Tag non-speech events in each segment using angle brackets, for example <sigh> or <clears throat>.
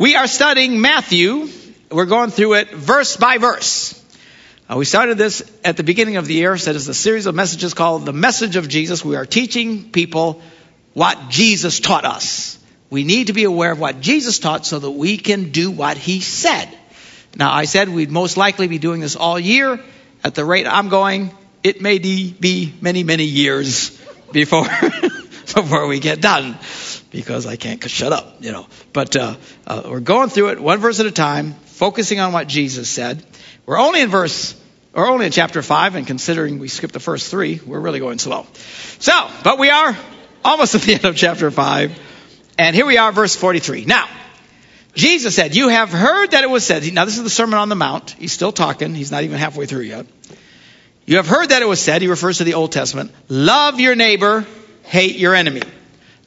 We are studying Matthew. We're going through it verse by verse. Uh, we started this at the beginning of the year, said it's a series of messages called The Message of Jesus. We are teaching people what Jesus taught us. We need to be aware of what Jesus taught so that we can do what he said. Now, I said we'd most likely be doing this all year. At the rate I'm going, it may be many, many years before, <laughs> before we get done because I can't shut up, you know. But uh, uh, we're going through it one verse at a time, focusing on what Jesus said. We're only in verse, or only in chapter 5, and considering we skipped the first three, we're really going slow. So, but we are almost <laughs> at the end of chapter 5, and here we are, verse 43. Now, Jesus said, You have heard that it was said, now this is the Sermon on the Mount. He's still talking, he's not even halfway through yet. You have heard that it was said, he refers to the Old Testament, love your neighbor, hate your enemy.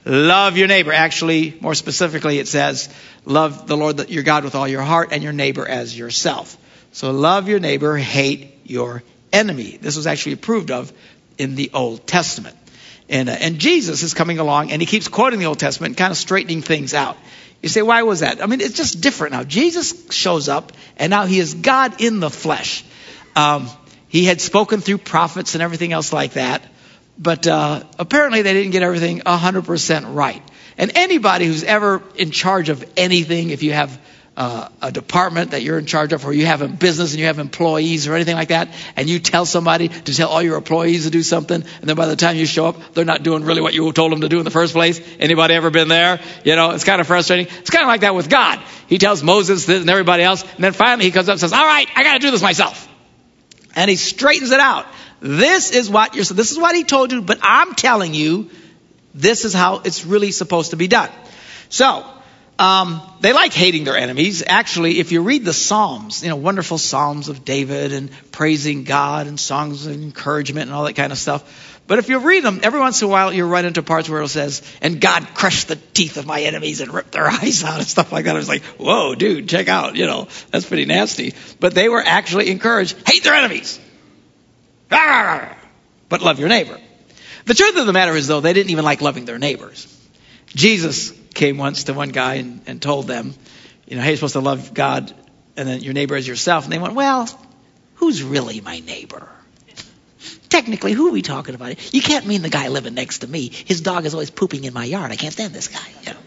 Love your neighbor. Actually, more specifically, it says, love the Lord your God with all your heart and your neighbor as yourself. So love your neighbor, hate your enemy. This was actually approved of in the Old Testament. And, uh, and Jesus is coming along and he keeps quoting the Old Testament and kind of straightening things out. You say, why was that? I mean, it's just different now. Jesus shows up and now he is God in the flesh. Um, he had spoken through prophets and everything else like that. But uh, apparently they didn't get everything 100% right. And anybody who's ever in charge of anything, if you have uh, a department that you're in charge of, or you have a business and you have employees or anything like that, and you tell somebody to tell all your employees to do something, and then by the time you show up, they're not doing really what you told them to do in the first place. Anybody ever been there? You know, it's kind of frustrating. It's kind of like that with God. He tells Moses and everybody else, and then finally he comes up and says, "All right, I got to do this myself," and he straightens it out. This is what you're, this is what he told you, but I'm telling you, this is how it's really supposed to be done. So, um, they like hating their enemies. Actually, if you read the Psalms, you know, wonderful Psalms of David and praising God and songs of encouragement and all that kind of stuff. But if you read them, every once in a while you run into parts where it says, and God crushed the teeth of my enemies and ripped their <laughs> eyes out and stuff like that. I was like, whoa, dude, check out, you know, that's pretty nasty. But they were actually encouraged, hate their enemies. Ah, but love your neighbor. The truth of the matter is, though, they didn't even like loving their neighbors. Jesus came once to one guy and, and told them, you know, hey, you're supposed to love God and then your neighbor as yourself. And they went, well, who's really my neighbor? Technically, who are we talking about? You can't mean the guy living next to me. His dog is always pooping in my yard. I can't stand this guy. You know?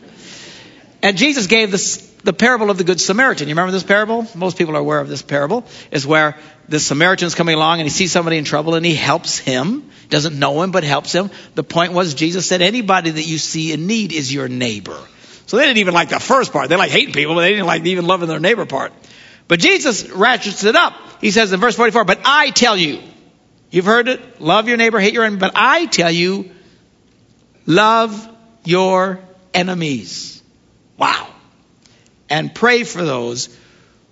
And Jesus gave this, the parable of the Good Samaritan. You remember this parable? Most people are aware of this parable. Is where the Samaritan's coming along and he sees somebody in trouble and he helps him. Doesn't know him, but helps him. The point was, Jesus said, anybody that you see in need is your neighbor. So they didn't even like the first part. They like hating people, but they didn't like even loving their neighbor part. But Jesus ratchets it up. He says in verse 44, but I tell you, you've heard it, love your neighbor, hate your enemy, but I tell you, love your enemies. Wow. And pray for those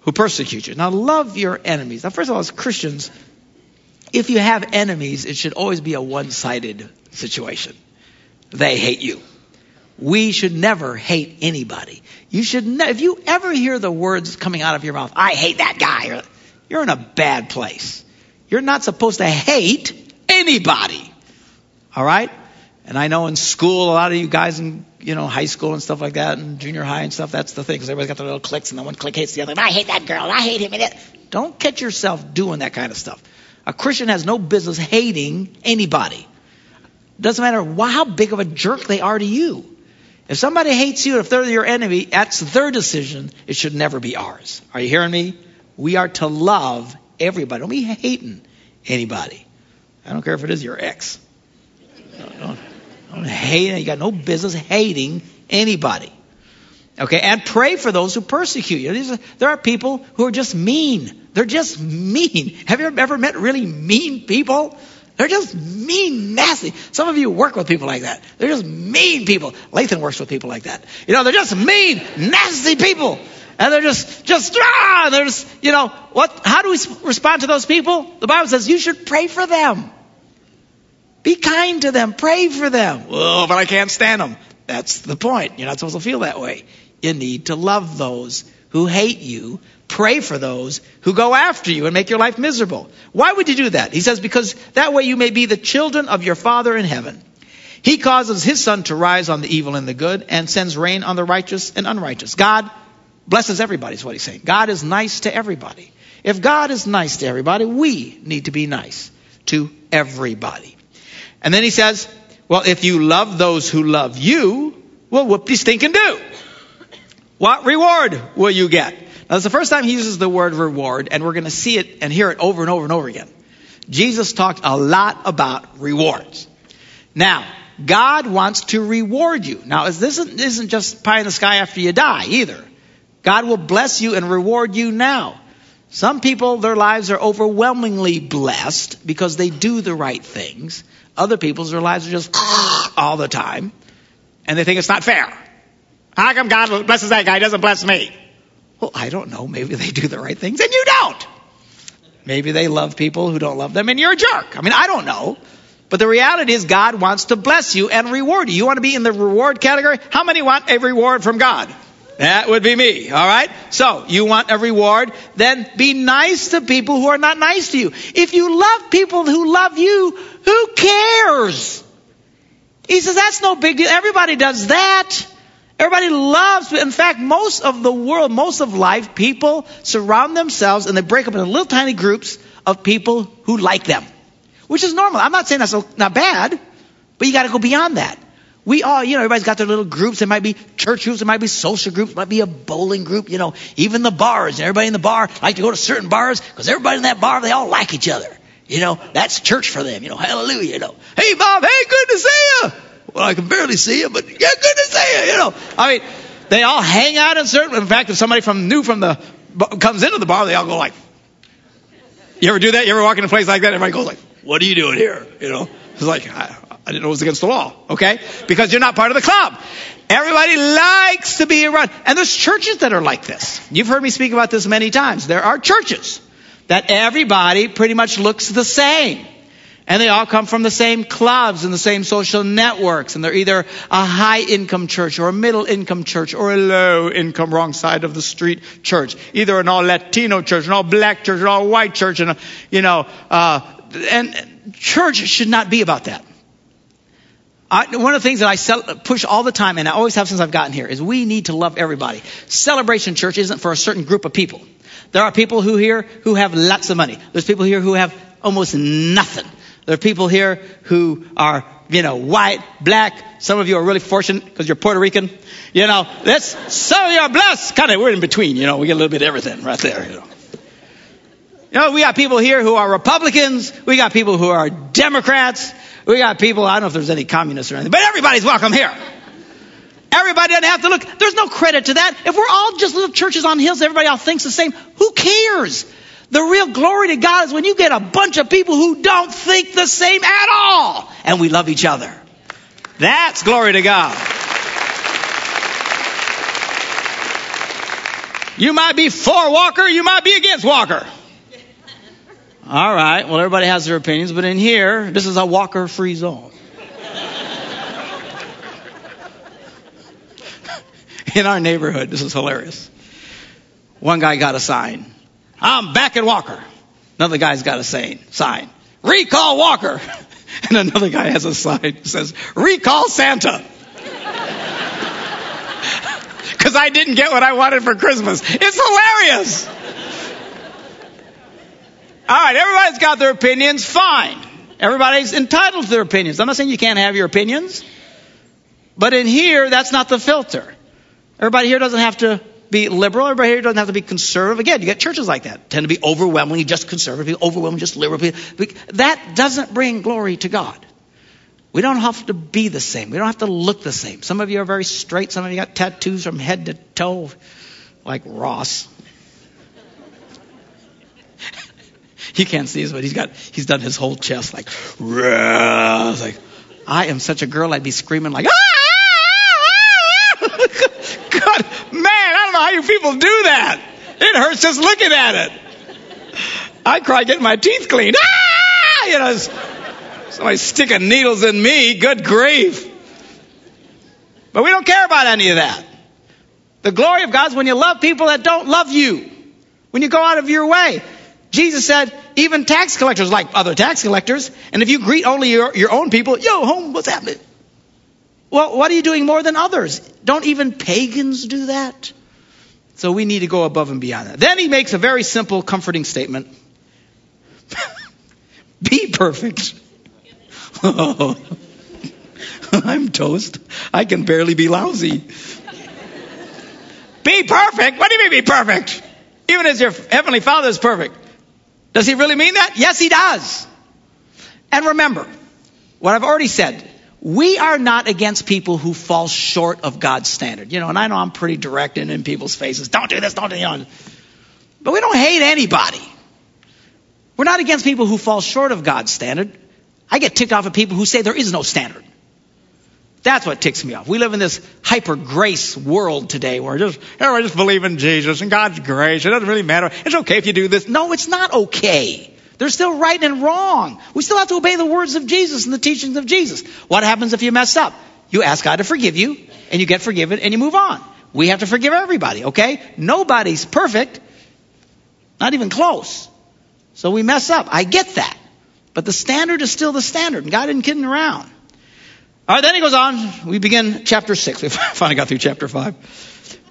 who persecute you. Now, love your enemies. Now, first of all, as Christians, if you have enemies, it should always be a one sided situation. They hate you. We should never hate anybody. You should, ne- if you ever hear the words coming out of your mouth, I hate that guy, you're in a bad place. You're not supposed to hate anybody. All right? And I know in school, a lot of you guys in you know high school and stuff like that, and junior high and stuff. That's the thing because everybody's got their little cliques, and then one clique hates the other. I hate that girl. I hate him. Don't catch yourself doing that kind of stuff. A Christian has no business hating anybody. Doesn't matter how big of a jerk they are to you. If somebody hates you, if they're your enemy, that's their decision. It should never be ours. Are you hearing me? We are to love everybody. Don't be hating anybody. I don't care if it is your ex. Don't, don't, hate. You got no business hating anybody. Okay, and pray for those who persecute you. Are, there are people who are just mean. They're just mean. <laughs> Have you ever met really mean people? They're just mean, nasty. Some of you work with people like that. They're just mean people. Lathan works with people like that. You know, they're just mean, nasty people. And they're just, just, ah, they're just, you know, what, how do we respond to those people? The Bible says you should pray for them. Be kind to them. Pray for them. Oh, but I can't stand them. That's the point. You're not supposed to feel that way. You need to love those who hate you. Pray for those who go after you and make your life miserable. Why would you do that? He says, because that way you may be the children of your Father in heaven. He causes his sun to rise on the evil and the good and sends rain on the righteous and unrighteous. God blesses everybody, is what he's saying. God is nice to everybody. If God is nice to everybody, we need to be nice to everybody. And then he says, well, if you love those who love you, well, whoop you stinking do. What reward will you get? Now, it's the first time he uses the word reward, and we're going to see it and hear it over and over and over again. Jesus talked a lot about rewards. Now, God wants to reward you. Now, this isn't just pie in the sky after you die either. God will bless you and reward you now. Some people, their lives are overwhelmingly blessed because they do the right things. Other people's, their lives are just <clears throat> all the time, and they think it's not fair. How come God blesses that guy, doesn't bless me? Well, I don't know. Maybe they do the right things and you don't. Maybe they love people who don't love them and you're a jerk. I mean, I don't know. But the reality is God wants to bless you and reward you. You want to be in the reward category? How many want a reward from God? That would be me, alright? So, you want a reward? Then be nice to people who are not nice to you. If you love people who love you, who cares? He says that's no big deal. Everybody does that. Everybody loves, in fact, most of the world, most of life, people surround themselves and they break up into little tiny groups of people who like them, which is normal. I'm not saying that's not bad, but you got to go beyond that. We all, you know, everybody's got their little groups. It might be church groups. It might be social groups. It might be a bowling group. You know, even the bars. Everybody in the bar like to go to certain bars because everybody in that bar, they all like each other. You know, that's church for them. You know, hallelujah. You know, hey Bob, hey, good to see you. Well, I can barely see you, but yeah, good to see you. You know, I mean, they all hang out in certain. In fact, if somebody from new from the comes into the bar, they all go like. You ever do that? You ever walk in a place like that? Everybody goes like, "What are you doing here?" You know, it's like I, I didn't know it was against the law, okay? Because you're not part of the club. Everybody likes to be around. And there's churches that are like this. You've heard me speak about this many times. There are churches that everybody pretty much looks the same. And they all come from the same clubs and the same social networks. And they're either a high income church or a middle income church or a low income wrong side of the street church. Either an all Latino church, an all black church, an all white church, and, a, you know, uh, and church should not be about that. I, one of the things that I sell, push all the time, and I always have since I've gotten here, is we need to love everybody. Celebration Church isn't for a certain group of people. There are people who here who have lots of money. There's people here who have almost nothing. There are people here who are, you know, white, black. Some of you are really fortunate because you're Puerto Rican. You know, that's, some of you are blessed. Kind of, we're in between, you know, we get a little bit of everything right there, you know. You know, we got people here who are Republicans. We got people who are Democrats. We got people, I don't know if there's any communists or anything, but everybody's welcome here. Everybody doesn't have to look. There's no credit to that. If we're all just little churches on hills, everybody else thinks the same. Who cares? The real glory to God is when you get a bunch of people who don't think the same at all, and we love each other. That's glory to God. You might be for Walker, you might be against Walker. All right. Well, everybody has their opinions, but in here, this is a walker free zone. <laughs> in our neighborhood, this is hilarious. One guy got a sign. I'm back at Walker. Another guy's got a saying, sign. Recall Walker. <laughs> And another guy has a sign that says, Recall Santa. <laughs> Because I didn't get what I wanted for Christmas. It's hilarious. All right, everybody's got their opinions. Fine. Everybody's entitled to their opinions. I'm not saying you can't have your opinions. But in here, that's not the filter. Everybody here doesn't have to be liberal. Everybody here doesn't have to be conservative. Again, you get churches like that. Tend to be overwhelmingly just conservative, overwhelmingly just liberal. That doesn't bring glory to God. We don't have to be the same. We don't have to look the same. Some of you are very straight. Some of you got tattoos from head to toe, like Ross. He can't see us, but he's got, he's done his whole chest like, Rah. I was like, I am such a girl, I'd be screaming like, ah! <laughs> God, man, I don't know how you people do that. It hurts just looking at it. I cry getting my teeth cleaned. Ah! You know, somebody sticking needles in me. Good grief. But we don't care about any of that. The glory of God is when you love people that don't love you. When you go out of your way. Jesus said, even tax collectors like other tax collectors. And if you greet only your, your own people, yo, home, what's happening? Well, what are you doing more than others? Don't even pagans do that? So we need to go above and beyond that. Then he makes a very simple, comforting statement. <laughs> Be perfect. <laughs> I'm toast. I can barely be lousy. be perfect? What do you mean be perfect? Even as your heavenly father is perfect. Does he really mean that? Yes, he does. And remember, what I've already said, we are not against people who fall short of God's standard. You know, and I know I'm pretty direct and in people's faces. Don't do this, don't do that. But we don't hate anybody. We're not against people who fall short of God's standard. I get ticked off at people who say there is no standard. That's what ticks me off. We live in this hyper grace world today where just, I just believe in Jesus and God's grace. It doesn't really matter. It's okay if you do this. No, it's not okay. There's still right and wrong. We still have to obey the words of Jesus and the teachings of Jesus. What happens if you mess up? You ask God to forgive you and you get forgiven and you move on. We have to forgive everybody, okay? Nobody's perfect. Not even close. So we mess up. I get that. But the standard is still the standard, and God isn't kidding around. All right, then he goes on. We begin chapter six. We <laughs> finally got through chapter five.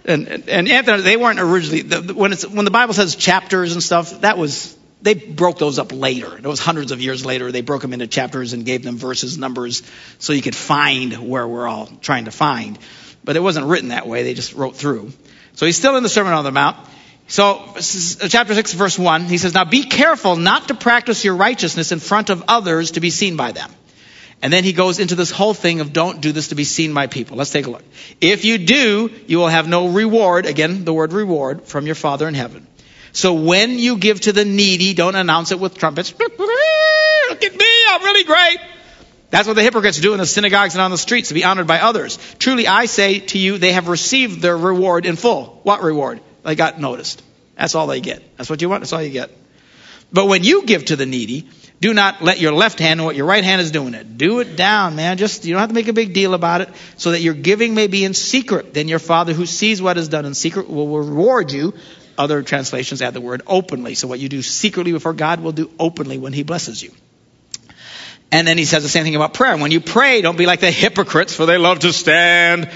And, and Anthony, they weren't originally, the, when, it's, when the Bible says chapters and stuff, that was, they broke those up later. It was hundreds of years later. They broke them into chapters and gave them verses, numbers, so you could find where we're all trying to find. But it wasn't written that way. They just wrote through. So he's still in the Sermon on the Mount. So, chapter 6, verse 1, he says, Now be careful not to practice your righteousness in front of others to be seen by them. And then he goes into this whole thing of don't do this to be seen by people. Let's take a look. If you do, you will have no reward, again, the word reward, from your Father in heaven. So when you give to the needy, don't announce it with trumpets. <laughs> Look at me, I'm really great. That's what the hypocrites do in the synagogues and on the streets to be honored by others. Truly I say to you, they have received their reward in full. What reward? They got noticed. That's all they get. That's what you want, that's all you get. But when you give to the needy, do not let your left hand know what your right hand is doing it. Do it down, man. Just, you don't have to make a big deal about it so that your giving may be in secret. Then your father who sees what is done in secret will reward you. Other translations add the word openly. So what you do secretly before God will do openly when he blesses you. And then he says the same thing about prayer. When you pray, don't be like the hypocrites, for they love to stand,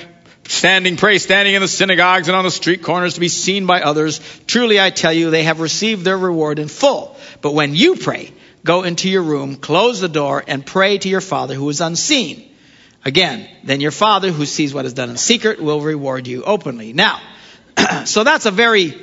standing, pray, standing in the synagogues and on the street corners to be seen by others. Truly I tell you, they have received their reward in full. But when you pray, go into your room, close the door, and pray to your Father who is unseen. Again, then your Father who sees what is done in secret will reward you openly. Now, <clears throat> so that's a very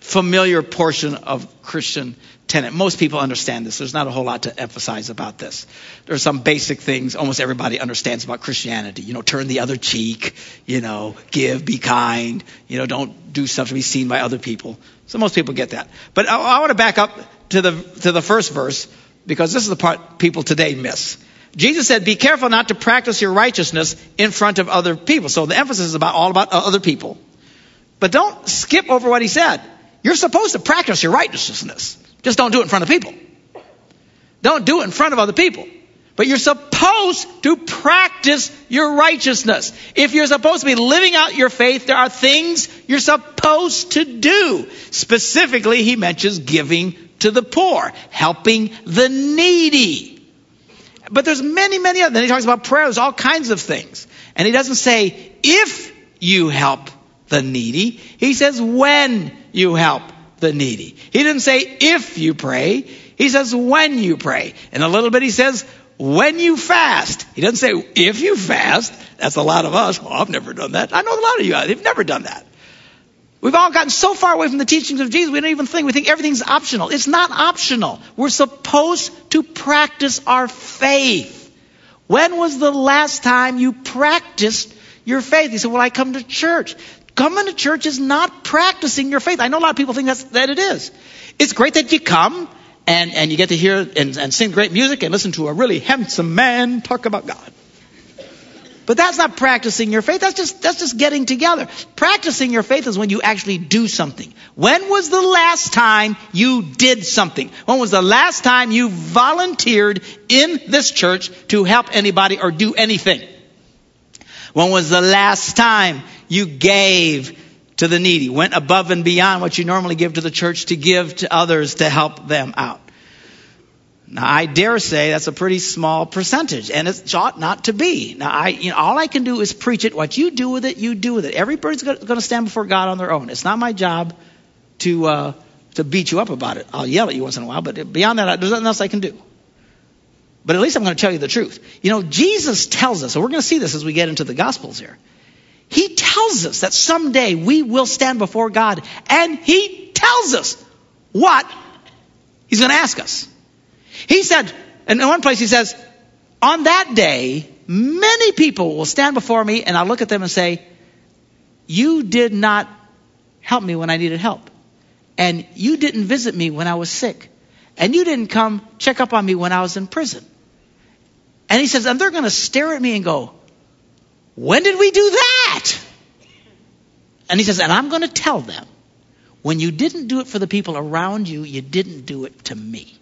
familiar portion of Christian tenet. Most people understand this. There's not a whole lot to emphasize about this. There are some basic things almost everybody understands about Christianity. You know, turn the other cheek, you know, give, be kind, you know, don't do stuff to be seen by other people. So most people get that. But I, I want to back up to the, to the first verse because this is the part people today miss. Jesus said, be careful not to practice your righteousness in front of other people. So the emphasis is about all about other people. But don't skip over what he said. You're supposed to practice your righteousness. Just don't do it in front of people. Don't do it in front of other people. But you're supposed to practice your righteousness. If you're supposed to be living out your faith, there are things you're supposed to do. Specifically, he mentions giving to the poor, helping the needy. But there's many, many other. Then he talks about prayer. There's all kinds of things. And he doesn't say if you help the needy. He says when you help the needy. He didn't say if you pray. He says when you pray. And a little bit he says when you fast. He doesn't say if you fast. That's a lot of us. Well, I've never done that. I know a lot of you. They've never done that. We've all gotten so far away from the teachings of Jesus, we don't even think. We think everything's optional. It's not optional. We're supposed to practice our faith. When was the last time you practiced your faith? He said, Well, I come to church. Coming to church is not practicing your faith. I know a lot of people think that's, that it is. It's great that you come and, and you get to hear and, and sing great music and listen to a really handsome man talk about God. But that's not practicing your faith. That's just, that's just getting together. Practicing your faith is when you actually do something. When was the last time you did something? When was the last time you volunteered in this church to help anybody or do anything? When was the last time you gave to the needy? Went above and beyond what you normally give to the church to give to others to help them out? Now, I dare say that's a pretty small percentage, and it ought not to be. Now, I, you know, all I can do is preach it. What you do with it, you do with it. Everybody's going to stand before God on their own. It's not my job to uh, to beat you up about it. I'll yell at you once in a while, but beyond that, there's nothing else I can do. But at least I'm going to tell you the truth. You know, Jesus tells us, and we're going to see this as we get into the Gospels here. He tells us that someday we will stand before God, and He tells us what He's going to ask us. He said, and in one place He says, on that day, many people will stand before me, and I'll look at them and say, You did not help me when I needed help. And you didn't visit me when I was sick. And you didn't come check up on me when I was in prison. And he says, and they're going to stare at me and go, when did we do that? And he says, and I'm going to tell them, when you didn't do it for the people around you, you didn't do it to me.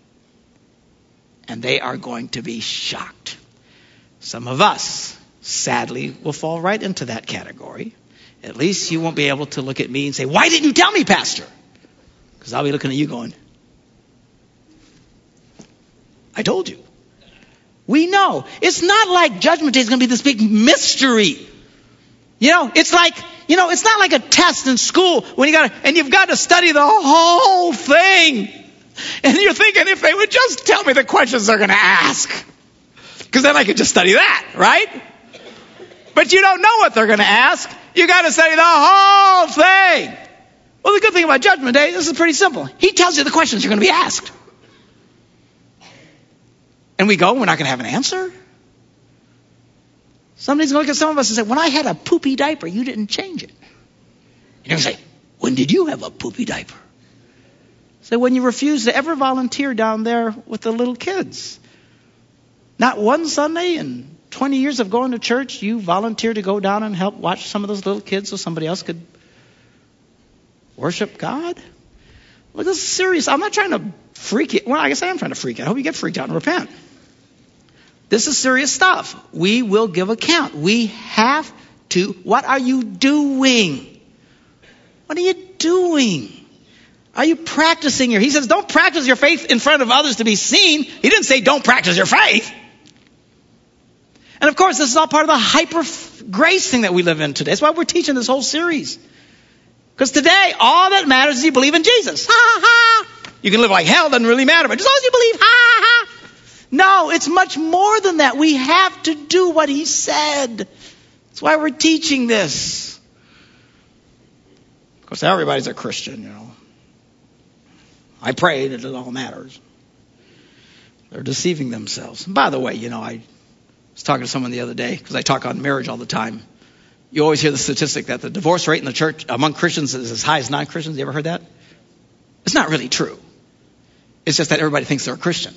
And they are going to be shocked. Some of us, sadly, will fall right into that category. At least you won't be able to look at me and say, Why didn't you tell me, Pastor? Because I'll be looking at you going, I told you. We know. It's not like Judgment Day is going to be this big mystery. You know, it's like, you know, it's not like a test in school when you got and you've got to study the whole thing. And you're thinking if they would just tell me the questions they're going to ask. Because then I could just study that, right? But you don't know what they're going to ask. You got to study the whole thing. Well, the good thing about Judgment Day, this is pretty simple. He tells you the questions you're going to be asked. And we go, we're not going to have an answer. Somebody's going to look at some of us and say, when I had a poopy diaper, you didn't change it. And you're going to say, when did you have a poopy diaper? Say, when you refuse to ever volunteer down there with the little kids. Not one Sunday in 20 years of going to church, you volunteer to go down and help watch some of those little kids so somebody else could worship God? Look, this is serious. I'm not trying to freak you. Well, I guess I am trying to freak you. I hope you get freaked out and repent. This is serious stuff. We will give account. We have to. What are you doing? What are you doing? Are you practicing your? He says, don't practice your faith in front of others to be seen. He didn't say don't practice your faith. And of course, this is all part of the hyper grace thing that we live in today. That's why we're teaching this whole series. Because today, all that matters is you believe in Jesus. Ha ha! You can live like hell, doesn't really matter, but as long as you believe, ha ha! No, it's much more than that. We have to do what he said. That's why we're teaching this. Of course, everybody's a Christian, you know. I pray that it all matters. They're deceiving themselves. And by the way, you know, I was talking to someone the other day because I talk on marriage all the time. You always hear the statistic that the divorce rate in the church among Christians is as high as non Christians. You ever heard that? It's not really true. It's just that everybody thinks they're a Christian.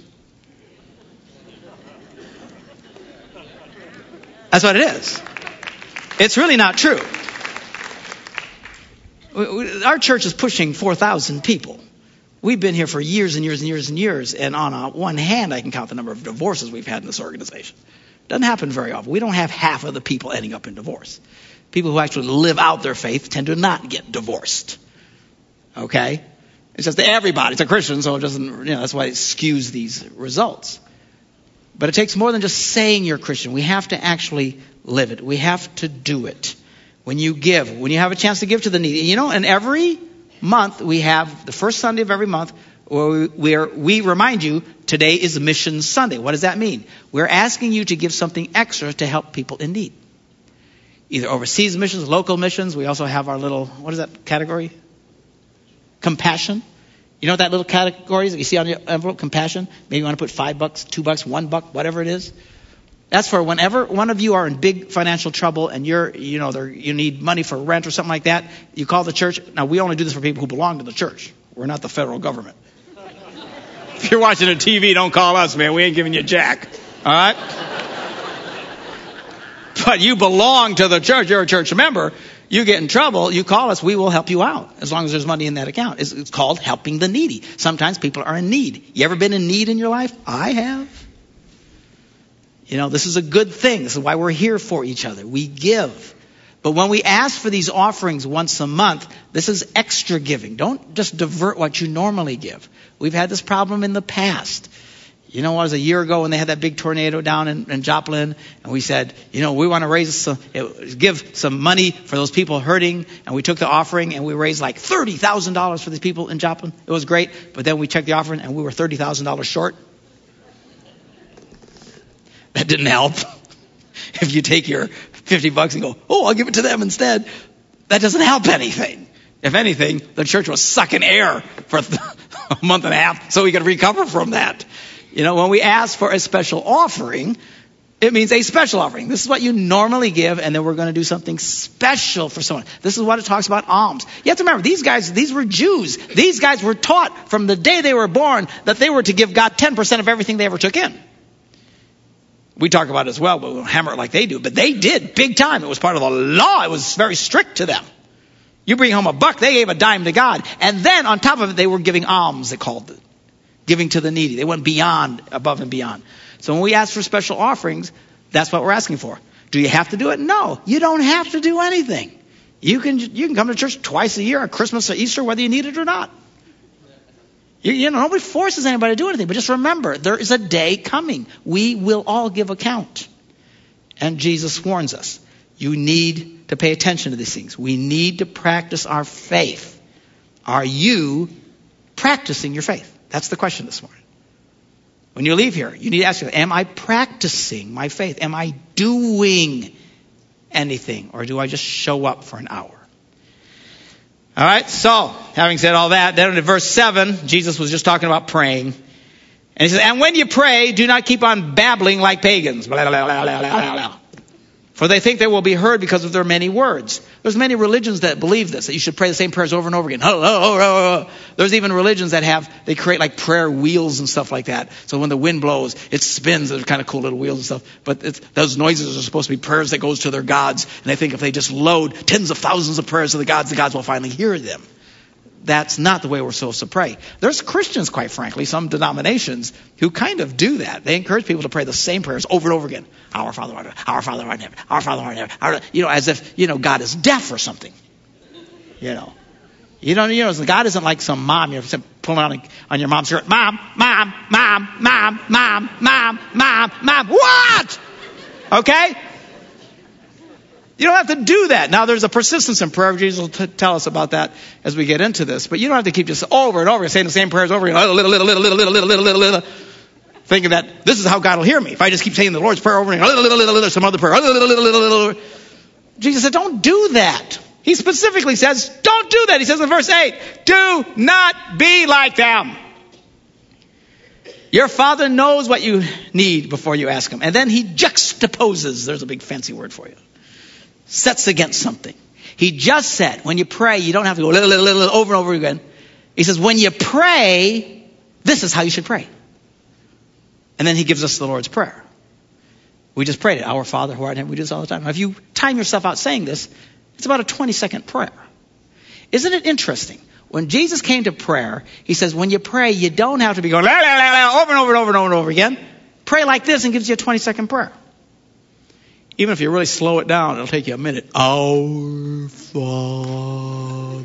That's what it is. It's really not true. Our church is pushing 4,000 people. We've been here for years and years and years and years, and on one hand, I can count the number of divorces we've had in this organization. Doesn't happen very often. We don't have half of the people ending up in divorce. People who actually live out their faith tend to not get divorced. Okay? It's just everybody's a Christian, so it doesn't, you know, that's why it skews these results. But it takes more than just saying you're Christian. We have to actually live it. We have to do it. When you give, when you have a chance to give to the needy. You know, and every month we have the first Sunday of every month where we, remind you today is Mission Sunday. What does that mean? We're asking you to give something extra to help people in need. Either overseas missions, local missions. We also have our little, what is that category? Compassion. You know that little category that you see on your envelope? Compassion. Maybe you want to put five bucks, two bucks, one buck, whatever it is. That's for whenever one of you are in big financial trouble and you're, you know, you need money for rent or something like that. You call the church. Now we only do this for people who belong to the church. We're not the federal government. <laughs> if you're watching a TV, don't call us, man. We ain't giving you jack. All right. But you belong to the church. You're a church member you get in trouble, you call us, we will help you out as long as there's money in that account. It's, it's, called helping the needy. Sometimes people are in need. You ever been in need in your life? I have. You know, this is a good thing. This is why we're here for each other. We give. But when we ask for these offerings once a month, this is extra giving. Don't just divert what you normally give. We've had this problem in the past. You know, it was a year ago when they had that big tornado down in, in Joplin, and we said, you know, we want to raise some, give some money for those people hurting, and we took the offering and we raised like thirty thousand dollars for these people in Joplin. It was great, but then we checked the offering and we were thirty thousand dollars short. That didn't help. <laughs> if you take your fifty bucks and go, oh, I'll give it to them instead, that doesn't help anything. If anything, the church was sucking air for <laughs> a month and a half so we could recover from that. You know, when we ask for a special offering, it means a special offering. This is what you normally give, and then we're going to do something special for someone. This is what it talks about alms. You have to remember, these guys, these were Jews. These guys were taught from the day they were born that they were to give God 10% of everything they ever took in. We talk about it as well, but we don't hammer it like they do. But they did, big time. It was part of the law. It was very strict to them. You bring home a buck, they gave a dime to God. And then on top of it, they were giving alms, they called it giving to the needy. They went beyond, above and beyond. So when we ask for special offerings, that's what we're asking for. Do you have to do it? No, you don't have to do anything. You can you can come to church twice a year on Christmas or Easter, whether you need it or not. You, you know, nobody forces anybody to do anything, but just remember, there is a day coming. We will all give account. And Jesus warns us. You need to pay attention to these things. We need to practice our faith. Are you practicing your faith? That's the question this morning. When you leave here, you need to ask yourself, am I practicing my faith? Am I doing anything? Or do I just show up for an hour? All right, so having said all that, then in verse 7, Jesus was just talking about praying. And he says, And when you pray, do not keep on babbling like pagans. Blah, blah, blah, for they think they will be heard because of their many words. There's many religions that believe this, that you should pray the same prayers over and over again. There's even religions that have, they create like prayer wheels and stuff like that. So when the wind blows, it spins. They're kind of cool little wheels and stuff. But those noises are supposed to be prayers that goes to their gods. And they think if they just load tens of thousands of prayers to the gods, the gods will finally hear them that's not the way we're supposed to pray. There's Christians, quite frankly, some denominations who kind of do that. They encourage people to pray the same prayers over and over again. Our Father, our, our Father, our heaven, our Father, our heaven, our, you know, as if, you know, God is deaf or something. You know. You don't, you know, God isn't like some mom, you're pulling on, on your mom's shirt. Mom, mom, mom, mom, mom, mom, mom, mom. What? Okay? You don't have to do that. Now, there's a persistence in prayer. Jesus will t- tell us about that as we get into this. But you don't have to keep just over and over saying the same prayers over again, little, little, little, little, little, little, little, little, thinking that this is how God will hear me. If I just keep saying the Lord's Prayer over and little, little, little, little, some other prayer, little, little, little, little, little. Jesus said, don't do that. He specifically says, don't do that. He says in verse 8, do not be like them. Your father knows what you need before you ask him. And then he juxtaposes. There's a big fancy word for you sets against something. He just said, when you pray, you don't have to go little, little, little, over and over again. He says, when you pray, this is how you should pray. And then he gives us the Lord's Prayer. We just prayed it. Our Father who art in heaven. We do this all the time. Now, if you time yourself out saying this, it's about a 20 second prayer. Isn't it interesting? When Jesus came to prayer, he says, when you pray, you don't have to be going la, la, la, la, over and over and over and over and over again. Pray like this and gives you a 20 second prayer. Even if you really slow it down, it'll take you a minute. Our Father.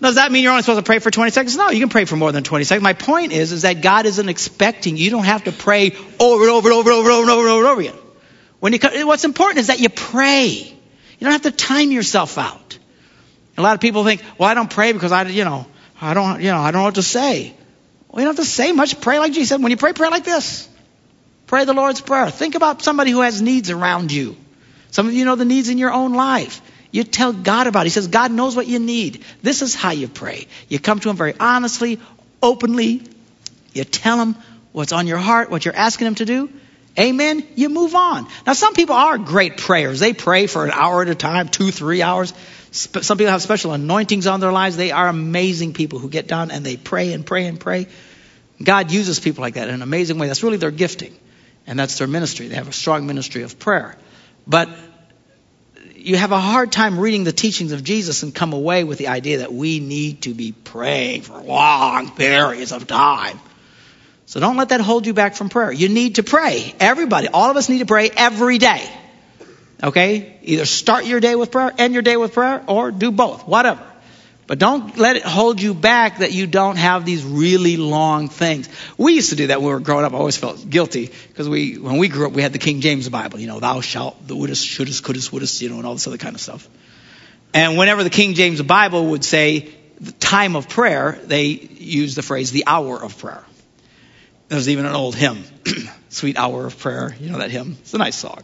Does that mean you're only supposed to pray for 20 seconds? No, you can pray for more than 20 seconds. My point is, is that God isn't expecting you don't have to pray over and over and over and over and over and over and over again. When you, what's important is that you pray. You don't have to time yourself out. A lot of people think, well, I don't pray because I, you know, I don't, you know, I don't know what to say. Well, you don't have to say much. Pray like Jesus said. When you pray, pray like this. Pray the Lord's Prayer. Think about somebody who has needs around you. Some of you know the needs in your own life. You tell God about it. He says, God knows what you need. This is how you pray. You come to Him very honestly, openly. You tell Him what's on your heart, what you're asking Him to do. Amen. You move on. Now, some people are great prayers. They pray for an hour at a time, two, three hours. Some people have special anointings on their lives. They are amazing people who get down and they pray and pray and pray. God uses people like that in an amazing way. That's really their gifting and that's their ministry. They have a strong ministry of prayer. But you have a hard time reading the teachings of Jesus and come away with the idea that we need to be praying for long periods of time. So don't let that hold you back from prayer. You need to pray. Everybody, all of us need to pray every day. Okay? Either start your day with prayer, end your day with prayer, or do both. Whatever. But don't let it hold you back that you don't have these really long things. We used to do that when we were growing up. I always felt guilty because we, when we grew up, we had the King James Bible. You know, thou shalt, the wouldest, shouldest, couldest, wouldest, you know, and all this other kind of stuff. And whenever the King James Bible would say the time of prayer, they used the phrase the hour of prayer. There's even an old hymn, <clears throat> Sweet Hour of Prayer. You know that hymn? It's a nice song.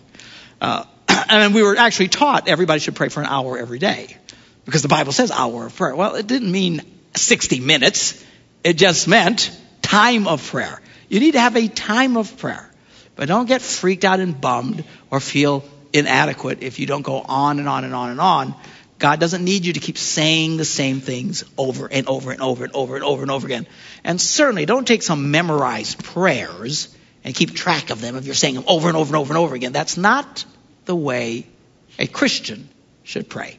Uh, <clears throat> and we were actually taught everybody should pray for an hour every day because the Bible says hour of prayer. Well, it didn't mean 60 minutes. It just meant time of prayer. You need to have a time of prayer. But don't get freaked out and bummed or feel inadequate if you don't go on and on and on and on. God doesn't need you to keep saying the same things over and over and over and over and over and over again. And certainly don't take some memorized prayers and keep track of them if you're saying them over and over and over and over again. That's not the way a Christian should pray.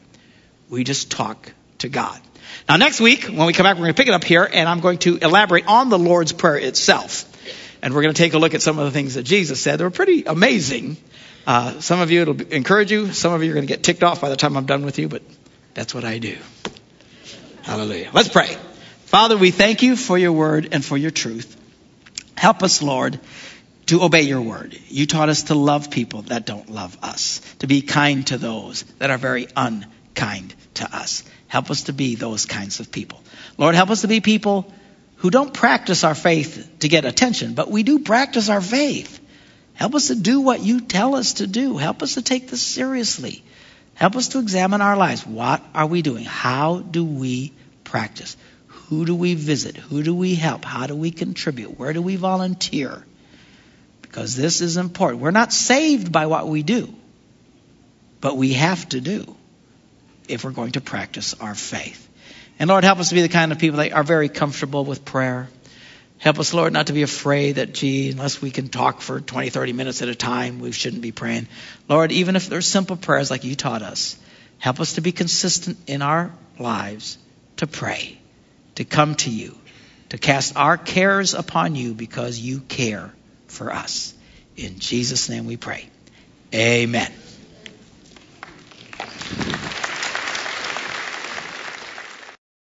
We just talk to God. Now, next week, when we come back, we're going to pick it up here, and I'm going to elaborate on the Lord's Prayer itself. And we're going to take a look at some of the things that Jesus said. They were pretty amazing. Uh, some of you, it'll encourage you. Some of you are going to get ticked off by the time I'm done with you, but that's what I do. Hallelujah. Let's pray. Father, we thank you for your word and for your truth. Help us, Lord, to obey your word. You taught us to love people that don't love us, to be kind to those that are very unkind to us. Help us to be those kinds of people. Lord, help us to be people who don't practice our faith to get attention, but we do practice our faith. Help us to do what you tell us to do. Help us to take this seriously. Help us to examine our lives. What are we doing? How do we practice? Who do we visit? Who do we help? How do we contribute? Where do we volunteer? Because this is important. We're not saved by what we do, but we have to do if we're going to practice our faith. And Lord, help us to be the kind of people that are very comfortable with prayer. Help us, Lord, not to be afraid that, gee, unless we can talk for 20, 30 minutes at a time, we shouldn't be praying. Lord, even if they're simple prayers like you taught us, help us to be consistent in our lives to pray, to come to you, to cast our cares upon you because you care for us. In Jesus' name we pray. Amen.